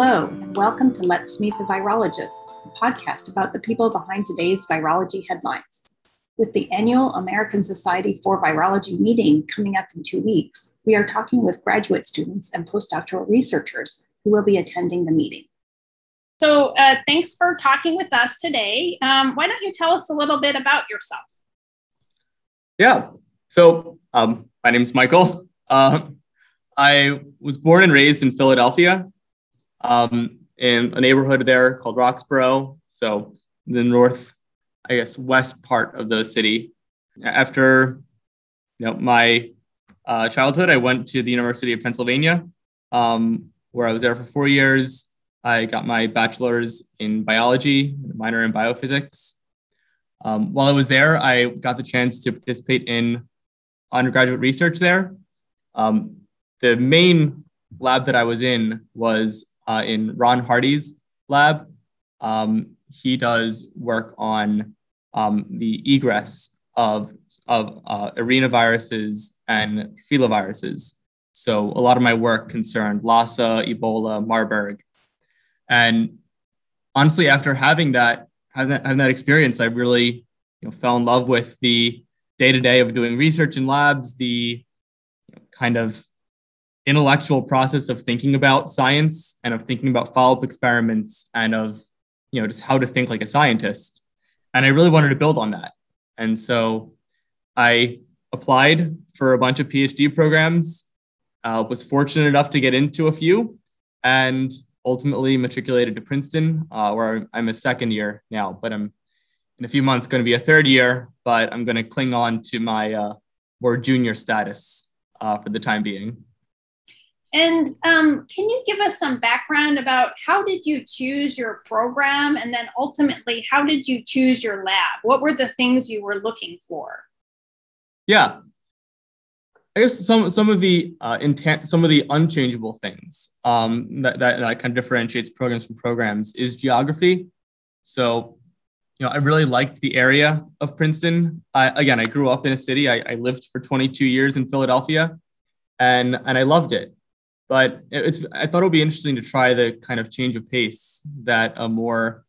Hello, and welcome to Let's Meet the Virologists, a podcast about the people behind today's virology headlines. With the annual American Society for Virology meeting coming up in two weeks, we are talking with graduate students and postdoctoral researchers who will be attending the meeting. So, uh, thanks for talking with us today. Um, why don't you tell us a little bit about yourself? Yeah. So, um, my name is Michael. Uh, I was born and raised in Philadelphia, um, in a neighborhood there called Roxborough. So, the north, I guess, west part of the city. After you know my uh, childhood, I went to the University of Pennsylvania, um, where I was there for four years. I got my bachelor's in biology, minor in biophysics. Um, while I was there, I got the chance to participate in undergraduate research there. Um, the main lab that I was in was uh, in Ron Hardy's lab. Um, he does work on um, the egress of, of uh, arenaviruses and filoviruses. So a lot of my work concerned Lassa, Ebola, Marburg. And honestly, after having that, having that, having that experience, I really you know, fell in love with the day to day of doing research in labs, the you know, kind of intellectual process of thinking about science and of thinking about follow up experiments and of you know just how to think like a scientist. And I really wanted to build on that. And so I applied for a bunch of PhD programs, uh, was fortunate enough to get into a few, and ultimately matriculated to Princeton, uh, where I'm a second year now, but I'm in a few months going to be a third year, but I'm going to cling on to my uh, more junior status uh, for the time being. And um, can you give us some background about how did you choose your program, and then ultimately how did you choose your lab? What were the things you were looking for? Yeah, I guess some some of the uh, intent, some of the unchangeable things um, that, that, that kind of differentiates programs from programs is geography. So, you know, I really liked the area of Princeton. I, again, I grew up in a city. I, I lived for 22 years in Philadelphia, and and I loved it. But it's I thought it would be interesting to try the kind of change of pace that a more,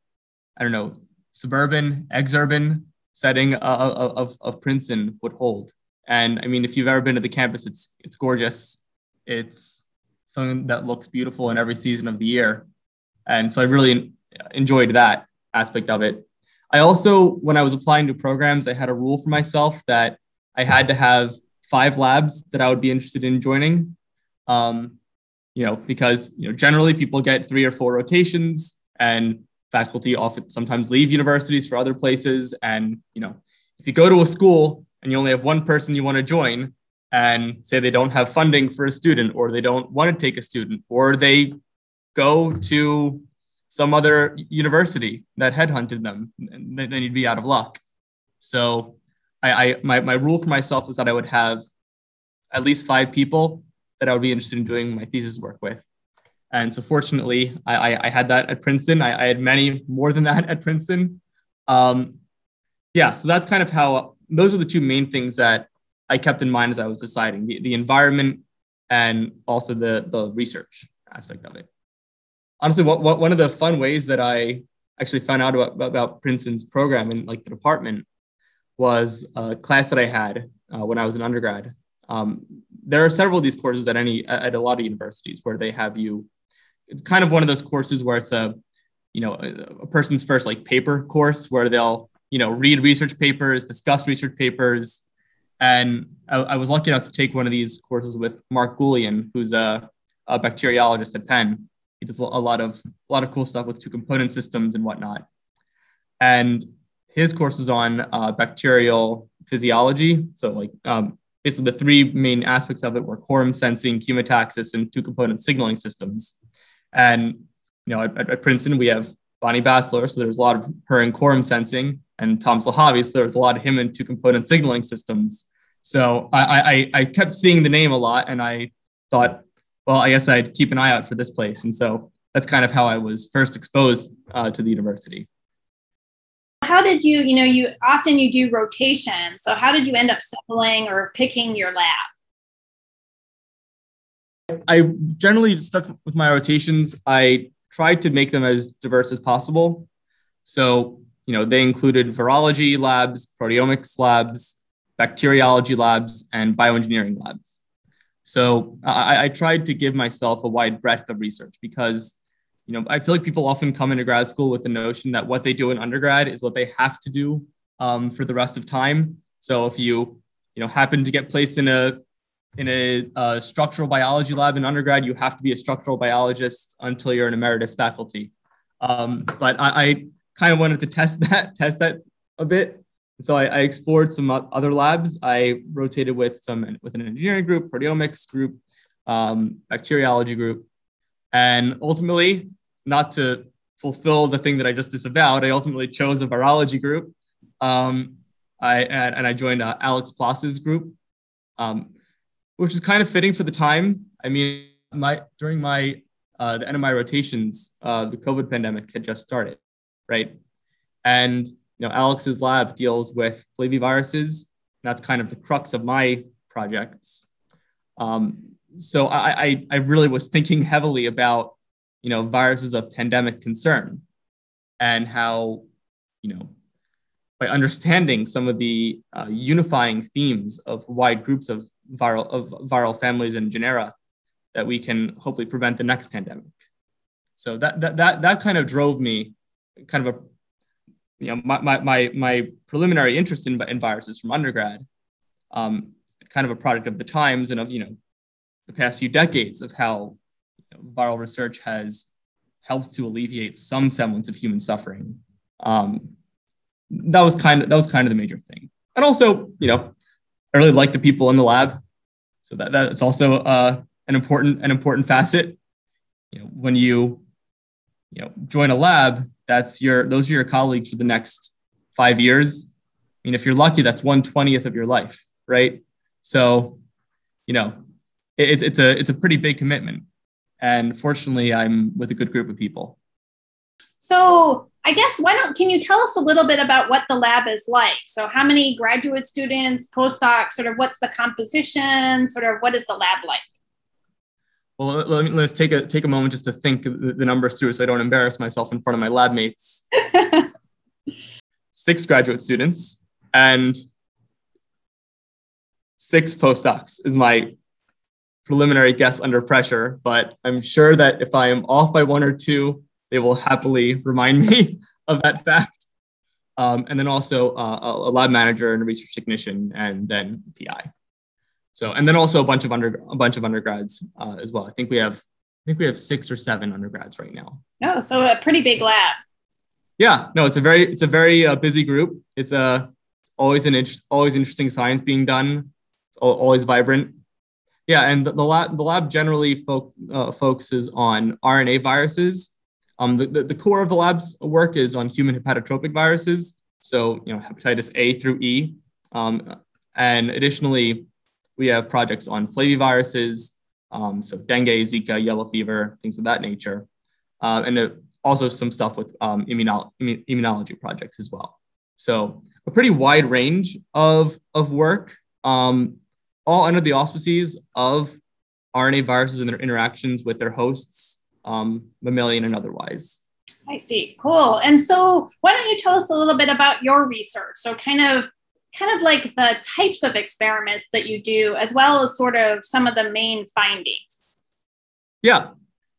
I don't know, suburban, exurban setting of, of, of Princeton would hold. And I mean, if you've ever been to the campus, it's it's gorgeous. It's something that looks beautiful in every season of the year. And so I really enjoyed that aspect of it. I also, when I was applying to programs, I had a rule for myself that I had to have five labs that I would be interested in joining. Um, you know, because you know generally people get three or four rotations, and faculty often sometimes leave universities for other places. And you know, if you go to a school and you only have one person you want to join and say they don't have funding for a student or they don't want to take a student or they go to some other university that headhunted them then you'd be out of luck so I, I my, my rule for myself was that i would have at least five people that i would be interested in doing my thesis work with and so fortunately i, I, I had that at princeton I, I, had many more than that at princeton um, yeah so that's kind of how those are the two main things that I kept in mind as I was deciding the, the environment and also the, the research aspect of it. Honestly, what, what, one of the fun ways that I actually found out about, about Princeton's program and like the department was a class that I had uh, when I was an undergrad. Um, there are several of these courses at any at a lot of universities where they have you. It's kind of one of those courses where it's a, you know, a, person's first like paper course where they'll you know, read research papers, discuss research papers. And I, I was lucky enough to take one of these courses with Mark Goulian, who's a, a bacteriologist at Penn. He does a lot of a lot of cool stuff with two component systems and whatnot. And his course is on uh, bacterial physiology. So like um, basically the three main aspects of it were quorum sensing, chemotaxis, and two component signaling systems. And you know, at, at Princeton we have Bonnie Bassler, so there's a lot of her in quorum sensing, and Tom Slahavi, so there was a lot of him in two component signaling systems. So I, I, I kept seeing the name a lot, and I thought, well, I guess I'd keep an eye out for this place. And so that's kind of how I was first exposed uh, to the university. How did you, you know, you often you do rotation. So how did you end up settling or picking your lab? I generally stuck with my rotations. I tried to make them as diverse as possible. So, you know, they included virology labs, proteomics labs, bacteriology labs, and bioengineering labs. So I, I tried to give myself a wide breadth of research because, you know, I feel like people often come into grad school with the notion that what they do in undergrad is what they have to do um, for the rest of time. So if you, you know, happen to get placed in a in a uh, structural biology lab in undergrad, you have to be a structural biologist until you're an emeritus faculty. Um, but I, I kind of wanted to test that, test that a bit. So I, I, explored some other labs. I rotated with some with an engineering group, proteomics group, um, bacteriology group, and ultimately, not to fulfill the thing that I just disavowed, I ultimately chose a virology group. Um, I and, and, I joined uh, Alex Plas's group. Um, which is kind of fitting for the time. I mean, my during my uh, the end of my rotations, uh, the COVID pandemic had just started, right? And you know, Alex's lab deals with flaviviruses. That's kind of the crux of my projects. Um, so I, I, I really was thinking heavily about you know viruses of pandemic concern and how you know by understanding some of the uh, unifying themes of wide groups of viral of viral families and genera that we can hopefully prevent the next pandemic. So that that that, that kind of drove me kind of a you know my my my, my preliminary interest in, in viruses from undergrad, um, kind of a product of the times and of you know the past few decades of how viral research has helped to alleviate some semblance of human suffering. Um, that was kind of that was kind of the major thing, and also you know I really like the people in the lab. So that, that's also uh, an important an important facet. You know, when you you know join a lab, that's your those are your colleagues for the next five years. I mean, if you're lucky, that's one twentieth of your life, right? So, you know, it's it's a it's a pretty big commitment. And fortunately, I'm with a good group of people. So I guess why don't can you tell us a little bit about what the lab is like? So how many graduate students, postdocs, sort of what's the composition, sort of what is the lab like? Well, let me, let's take a take a moment just to think the, the numbers through so I don't embarrass myself in front of my lab mates. six graduate students and six postdocs is my preliminary guess under pressure, but I'm sure that if I am off by one or two, they will happily remind me of that fact. Um, and then also uh, a lab manager and a research technician, and then PI. So, and then also a bunch of under a bunch of undergrads uh, as well. I think we have I think we have six or seven undergrads right now. Oh, so a pretty big lab. Yeah, no, it's a very it's a very uh, busy group. It's a uh, always an interest, always interesting science being done. It's always vibrant. Yeah, and the, the lab the lab generally fo- uh, focuses on RNA viruses. Um, the, the, the, core of the lab's work is on human hepatotropic viruses, so you know hepatitis A through E, um, and additionally, we have projects on flaviviruses, um, so dengue, Zika, yellow fever, things of that nature, uh, and uh, also some stuff with um, immuno- immunology projects as well. So a pretty wide range of of work, um, all under the auspices of RNA viruses and their interactions with their hosts um, mammalian and otherwise. I see. Cool. And so, why don't you tell us a little bit about your research? So, kind of, kind of like the types of experiments that you do, as well as sort of some of the main findings. Yeah.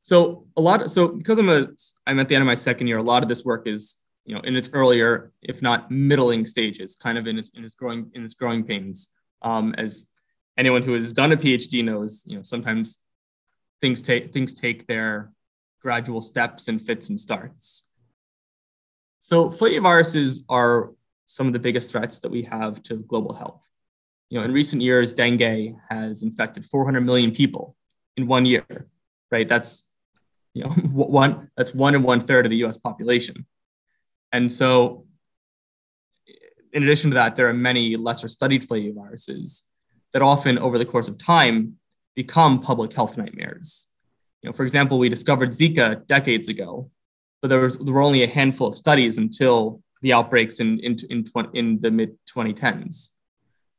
So a lot. Of, so because I'm a, I'm at the end of my second year. A lot of this work is, you know, in its earlier, if not middling stages, kind of in its in its growing in its growing pains. Um, as anyone who has done a PhD knows, you know, sometimes things take things take their gradual steps and fits and starts. So flaviviruses are some of the biggest threats that we have to global health. You know, in recent years, dengue has infected 400 million people in one year, right? That's you know one that's one and one third of the U.S. population, and so in addition to that, there are many lesser studied flaviviruses that often, over the course of time, become public health nightmares. You know, for example, we discovered Zika decades ago, but there, was, there were only a handful of studies until the outbreaks in, in, in, in the mid 2010s.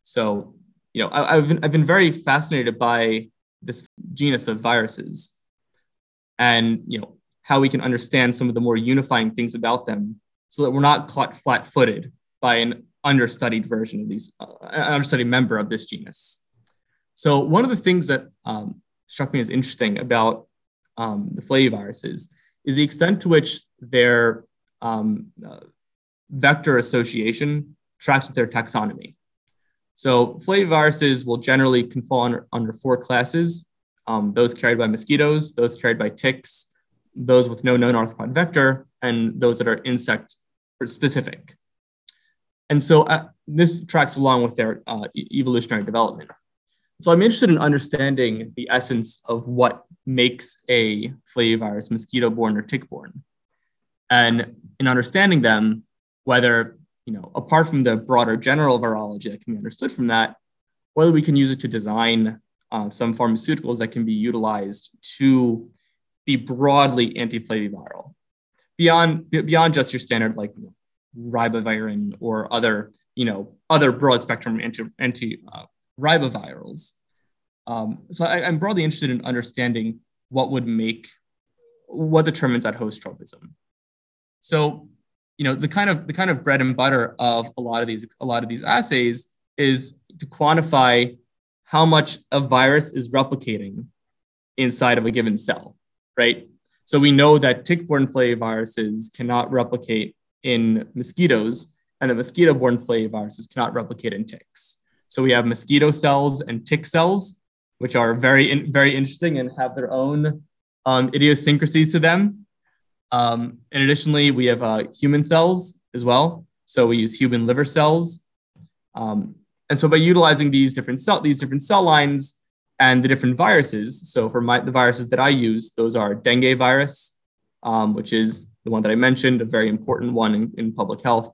So, you know, I, have been, I've been very fascinated by this genus of viruses. And, you know, how we can understand some of the more unifying things about them so that we're not caught flat footed by an understudied version of these, uh, understudied member of this genus. So, one of the things that um, struck me as interesting about um, the flaviviruses is the extent to which their um, uh, vector association tracks with their taxonomy. So flaviviruses will generally can fall under, under four classes, um, those carried by mosquitoes, those carried by ticks, those with no known arthropod vector, and those that are insect specific. And so uh, this tracks along with their uh, evolutionary development. So I'm interested in understanding the essence of what makes a flavivirus mosquito-borne or tick-borne. And in understanding them, whether, you know, apart from the broader general virology that can be understood from that, whether we can use it to design uh, some pharmaceuticals that can be utilized to be broadly anti-flaviviral beyond beyond just your standard like you know, ribavirin or other you know other broad spectrum anti, anti uh, ribavirals. Um, so I, am broadly interested in understanding what would make what determines that host tropism. So you know the kind of the kind of bread and butter of a lot of these a lot of these assays is to quantify how much a virus is replicating inside of a given cell, right? So we know that tick-borne flaviviruses cannot replicate in mosquitoes, and the mosquito-borne flaviviruses cannot replicate in ticks. So we have mosquito cells and tick cells, which are very, very interesting and have their own um, idiosyncrasies to them. Um, and additionally, we have uh, human cells as well. So we use human liver cells. Um, and so by utilizing these different cell, these different cell lines and the different viruses, so for my, the viruses that I use, those are dengue virus, um, which is the one that I mentioned, a very important one in, in public health,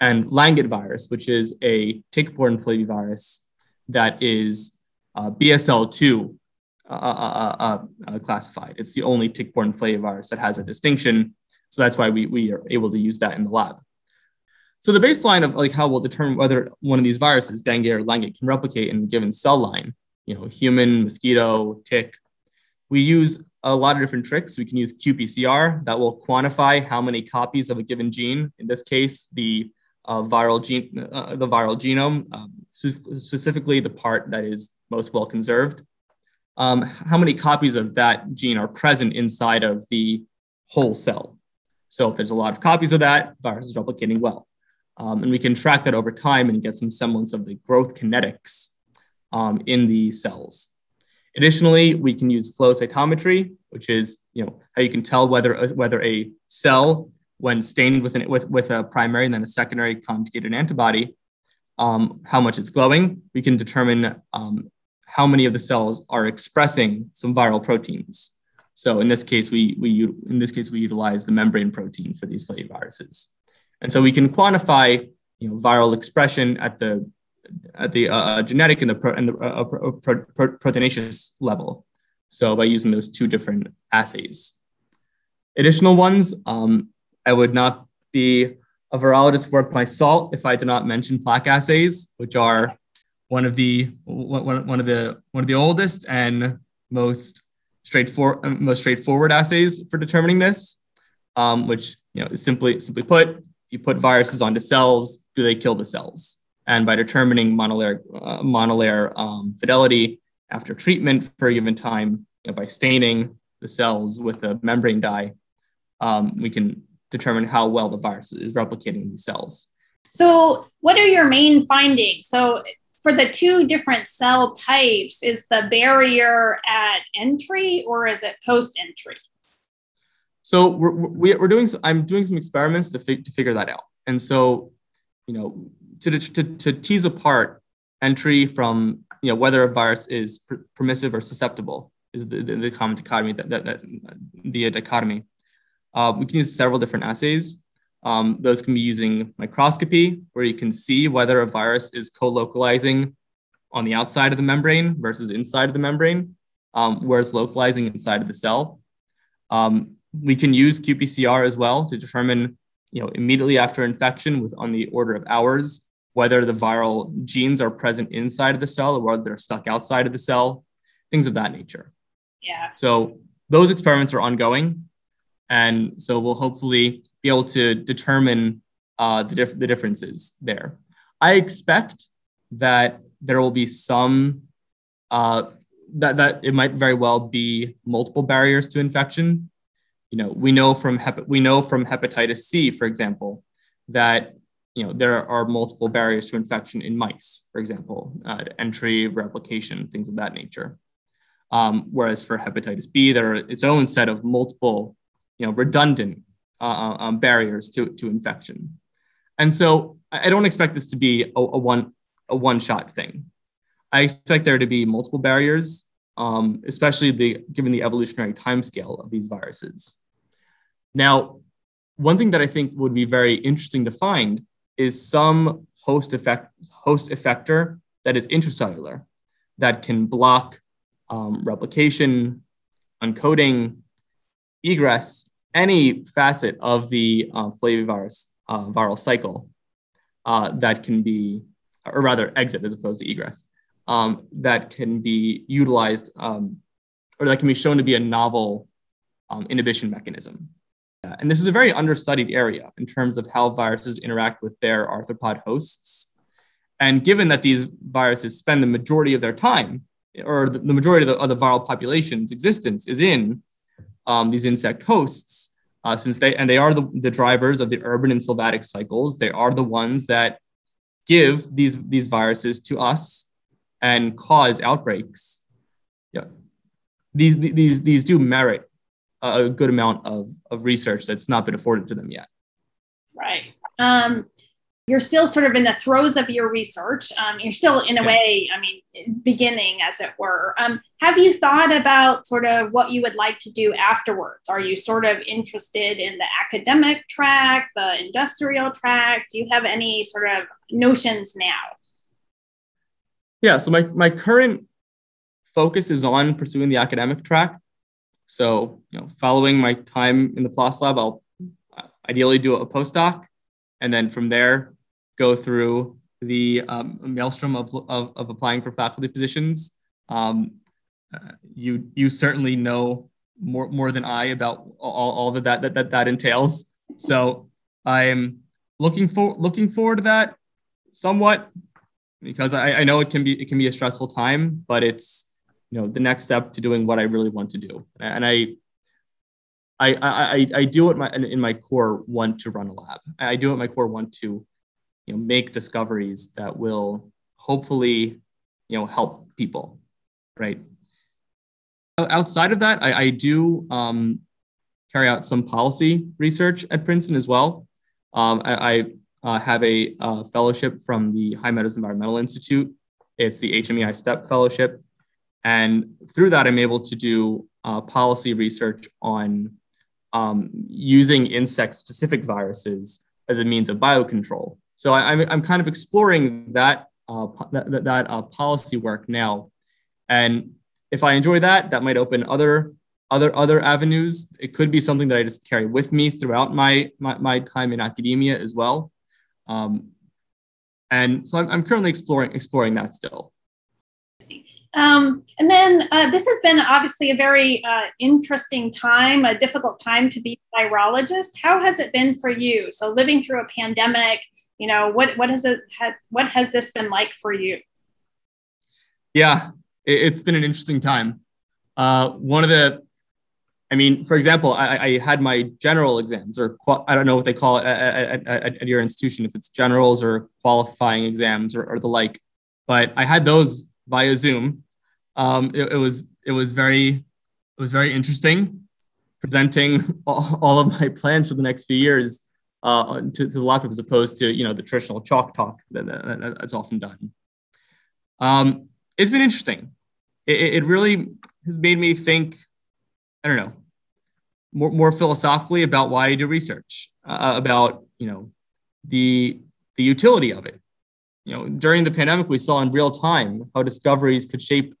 and Langet virus, which is a tick-borne flavivirus that is uh, BSL2 uh uh, uh, uh, uh, classified. It's the only tick-borne flavivirus that has a distinction. So that's why we, we are able to use that in the lab. So the baseline of like how we'll determine whether one of these viruses, dengue or Langet, can replicate in a given cell line, you know, human, mosquito, tick, we use a lot of different tricks. We can use qPCR that will quantify how many copies of a given gene. In this case, the uh, viral gene, uh, the viral genome, um, specifically the part that is most well conserved. Um, how many copies of that gene are present inside of the whole cell? So if there's a lot of copies of that, virus is replicating well. Um, and we can track that over time and get some semblance of the growth kinetics um, in the cells. Additionally, we can use flow cytometry, which is you know how you can tell whether whether a cell, when stained with, an, with, with a primary and then a secondary conjugated antibody, um, how much it's glowing. We can determine um, how many of the cells are expressing some viral proteins. So in this case, we, we in this case we utilize the membrane protein for these flaviviruses, and so we can quantify you know viral expression at the at the uh, uh, genetic and the, pro, and the uh, pro, pro, proteinaceous level. So by using those two different assays. Additional ones, um, I would not be a virologist worth my salt if I did not mention plaque assays, which are one of the one, one of the one of the oldest and most straightforward most straightforward assays for determining this. Um, which you know is simply simply put, if you put viruses onto cells, do they kill the cells? And by determining monolayer, uh, monolayer um, fidelity after treatment for a given time, you know, by staining the cells with a membrane dye, um, we can determine how well the virus is replicating in these cells. So, what are your main findings? So, for the two different cell types, is the barrier at entry or is it post entry? So we're, we're doing, I'm doing some experiments to, to figure that out. And so, you know, to, to, to tease apart entry from you know whether a virus is pr- permissive or susceptible is the, the, the common dichotomy that, that, that the dichotomy. Uh, we can use several different assays. Um, those can be using microscopy, where you can see whether a virus is co-localizing on the outside of the membrane versus inside of the membrane, um, where it's localizing inside of the cell. Um, we can use qPCR as well to determine, you know, immediately after infection, with on the order of hours, whether the viral genes are present inside of the cell or whether they're stuck outside of the cell, things of that nature. Yeah. So those experiments are ongoing. And so we'll hopefully be able to determine uh, the, dif- the differences there. I expect that there will be some uh, that that it might very well be multiple barriers to infection. You know, we know from hep- we know from hepatitis C, for example, that you know there are multiple barriers to infection in mice, for example, uh, entry, replication, things of that nature. Um, whereas for hepatitis B, there are its own set of multiple, you know, redundant uh, uh um, barriers to, to infection. And so I don't expect this to be a, a one a one shot thing. I expect there to be multiple barriers, um, especially the given the evolutionary timescale of these viruses. Now, one thing that I think would be very interesting to find is some host effect host effector that is intracellular that can block um, replication, uncoding, egress, any facet of the uh, flavivirus uh, viral cycle uh, that can be, or rather exit as opposed to egress, um, that can be utilized um, or that can be shown to be a novel um, inhibition mechanism. And this is a very understudied area in terms of how viruses interact with their arthropod hosts. And given that these viruses spend the majority of their time, or the majority of the, of the viral population's existence is in um, these insect hosts, uh, since they and they are the, the drivers of the urban and sylvatic cycles. They are the ones that give these these viruses to us and cause outbreaks. Yeah, these these these do merit a good amount of, of research that's not been afforded to them yet. Right. Um, you're still sort of in the throes of your research. Um, you're still, in a yeah. way, I mean, beginning, as it were. Um, have you thought about sort of what you would like to do afterwards? Are you sort of interested in the academic track, the industrial track? Do you have any sort of notions now? Yeah, so my, my current focus is on pursuing the academic track. So, you know, following my time in the PLOS lab, I'll ideally do a postdoc, and then from there, go through the um, maelstrom of, of, of, applying for faculty positions. Um, uh, you you certainly know more more than I about all, all that, that that that entails. So I am looking for looking forward to that somewhat because I, I know it can be it can be a stressful time, but it's you know the next step to doing what I really want to do. And I I I, I do it my in my core want to run a lab. I do it my core want to you know make discoveries that will hopefully you know help people, right? Outside of that, I, I do um, carry out some policy research at Princeton as well. Um, I, I uh, have a uh, fellowship from the High Meadows Environmental Institute. It's the HMEI STEP Fellowship. And through that, I'm able to do uh, policy research on um, using insect specific viruses as a means of biocontrol. So I, am I'm, I'm kind of exploring that, uh, that, that uh, policy work now. And if I enjoy that, that might open other other other avenues. It could be something that I just carry with me throughout my my, my time in academia as well. Um, and so I'm, I'm currently exploring exploring that still. Um, and then uh, this has been obviously a very uh, interesting time, a difficult time to be a virologist. How has it been for you? So living through a pandemic, you know, what what has it had, what has this been like for you? Yeah, it, has been an interesting time. Uh, one of the, I mean, for example, I, I had my general exams, or I don't know what they call it at, at, at, your institution, if it's generals or qualifying exams or, or the like, but I had those via Zoom. Um, it, it, was it was very it was very interesting presenting all, all of my plans for the next few years uh, to, to the laptop as opposed to you know the traditional chalk talk that, that that's often done. Um, it's been interesting. It, it really has made me think. I don't know more, more philosophically about why I do research, uh, about you know the the utility of it, you know, during the pandemic, we saw in real time how discoveries could shape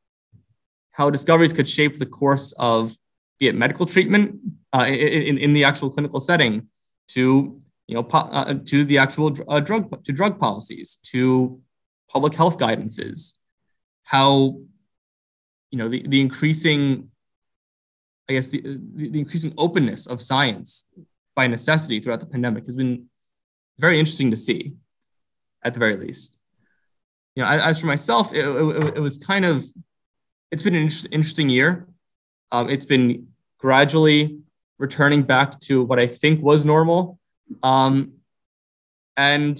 how discoveries could shape the course of be it medical treatment uh, in, in the actual clinical setting to you know po- uh, to the actual uh, drug to drug policies to public health guidances how you know the, the increasing I guess the, the increasing openness of science by necessity throughout the pandemic has been very interesting to see, at the very least. You know, as for myself, it, it, it was kind of, it's been an interesting year. Um, it's been gradually returning back to what I think was normal. Um, and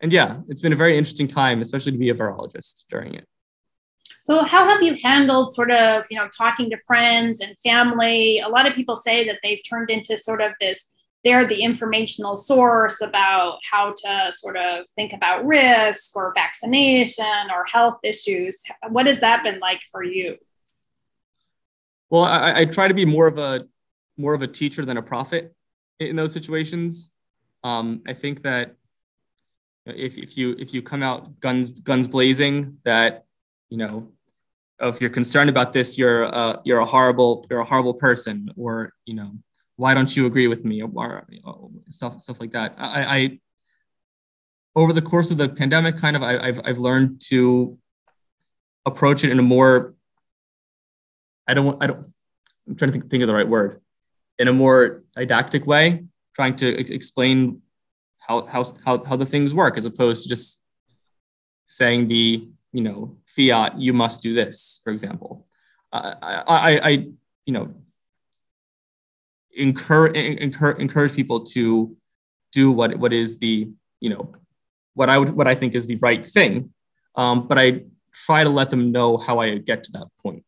and yeah, it's been a very interesting time, especially to be a virologist during it. So, how have you handled sort of, you know, talking to friends and family? A lot of people say that they've turned into sort of this, they're the informational source about how to sort of think about risk or vaccination or health issues. What has that been like for you? Well, I, I try to be more of a more of a teacher than a prophet in those situations. Um, I think that if, if you if you come out guns guns blazing that you know if you're concerned about this you're uh, you're a horrible you're a horrible person or you know why don't you agree with me or, or stuff stuff like that I, I over the course of the pandemic kind of I, have I've learned to approach it in a more I don't I don't I'm trying to think, think of the right word in a more didactic way trying to ex- explain how, how, how, how the things work as opposed to just saying the, you know, fiat, you must do this, for example. Uh, I, I, I, you know, encourage, encourage, encourage people to do what, what is the, you know, what I would, what I think is the right thing. Um, but I try to let them know how I get to that point.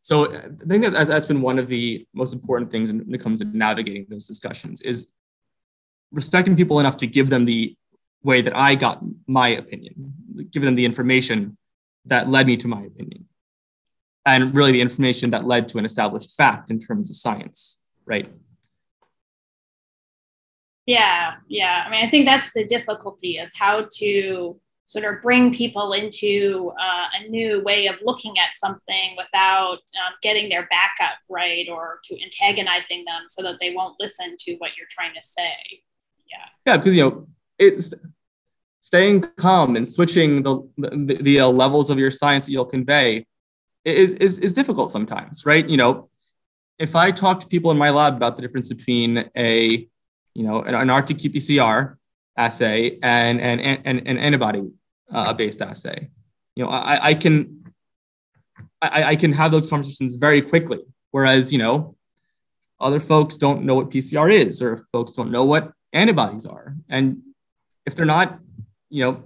So I think that that's been one of the most important things when it comes to navigating those discussions is respecting people enough to give them the way that I got my opinion, give them the information that led me to my opinion. And really the information that led to an established fact in terms of science, right? Yeah, yeah. I mean, I think that's the difficulty is how to sort of bring people into uh, a new way of looking at something without um, getting their back up, right? Or to antagonizing them so that they won't listen to what you're trying to say yeah yeah because you know it's staying calm and switching the the, the uh, levels of your science that you'll convey is, is is difficult sometimes right you know if i talk to people in my lab about the difference between a you know an, an rt-qpcr assay and an, an, an antibody uh, based assay you know i, I can I, I can have those conversations very quickly whereas you know other folks don't know what pcr is or folks don't know what antibodies are. And if they're not, you know,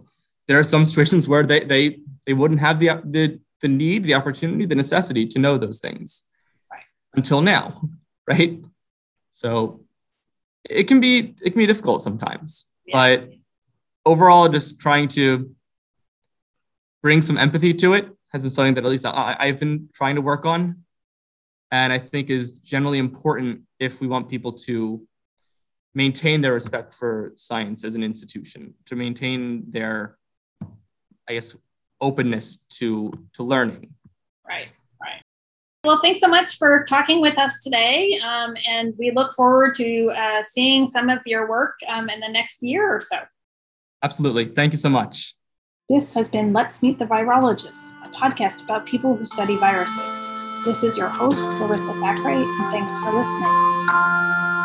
there are some situations where they they they wouldn't have the the the need, the opportunity, the necessity to know those things. Until now, right? So it can be it can be difficult sometimes, yeah. but overall, just trying to bring some empathy to it has been something that at least I, I've been trying to work on, and I think is generally important if we want people to maintain their respect for science as an institution, to maintain their, I guess, openness to to learning. Right, right. Well, thanks so much for talking with us today, um, and we look forward to uh, seeing some of your work um, in the next year or so. Absolutely. Thank you so much. This has been Let's Meet the Virologists, a podcast about people who study viruses. This is your host, Larissa Thackeray, and thanks for listening.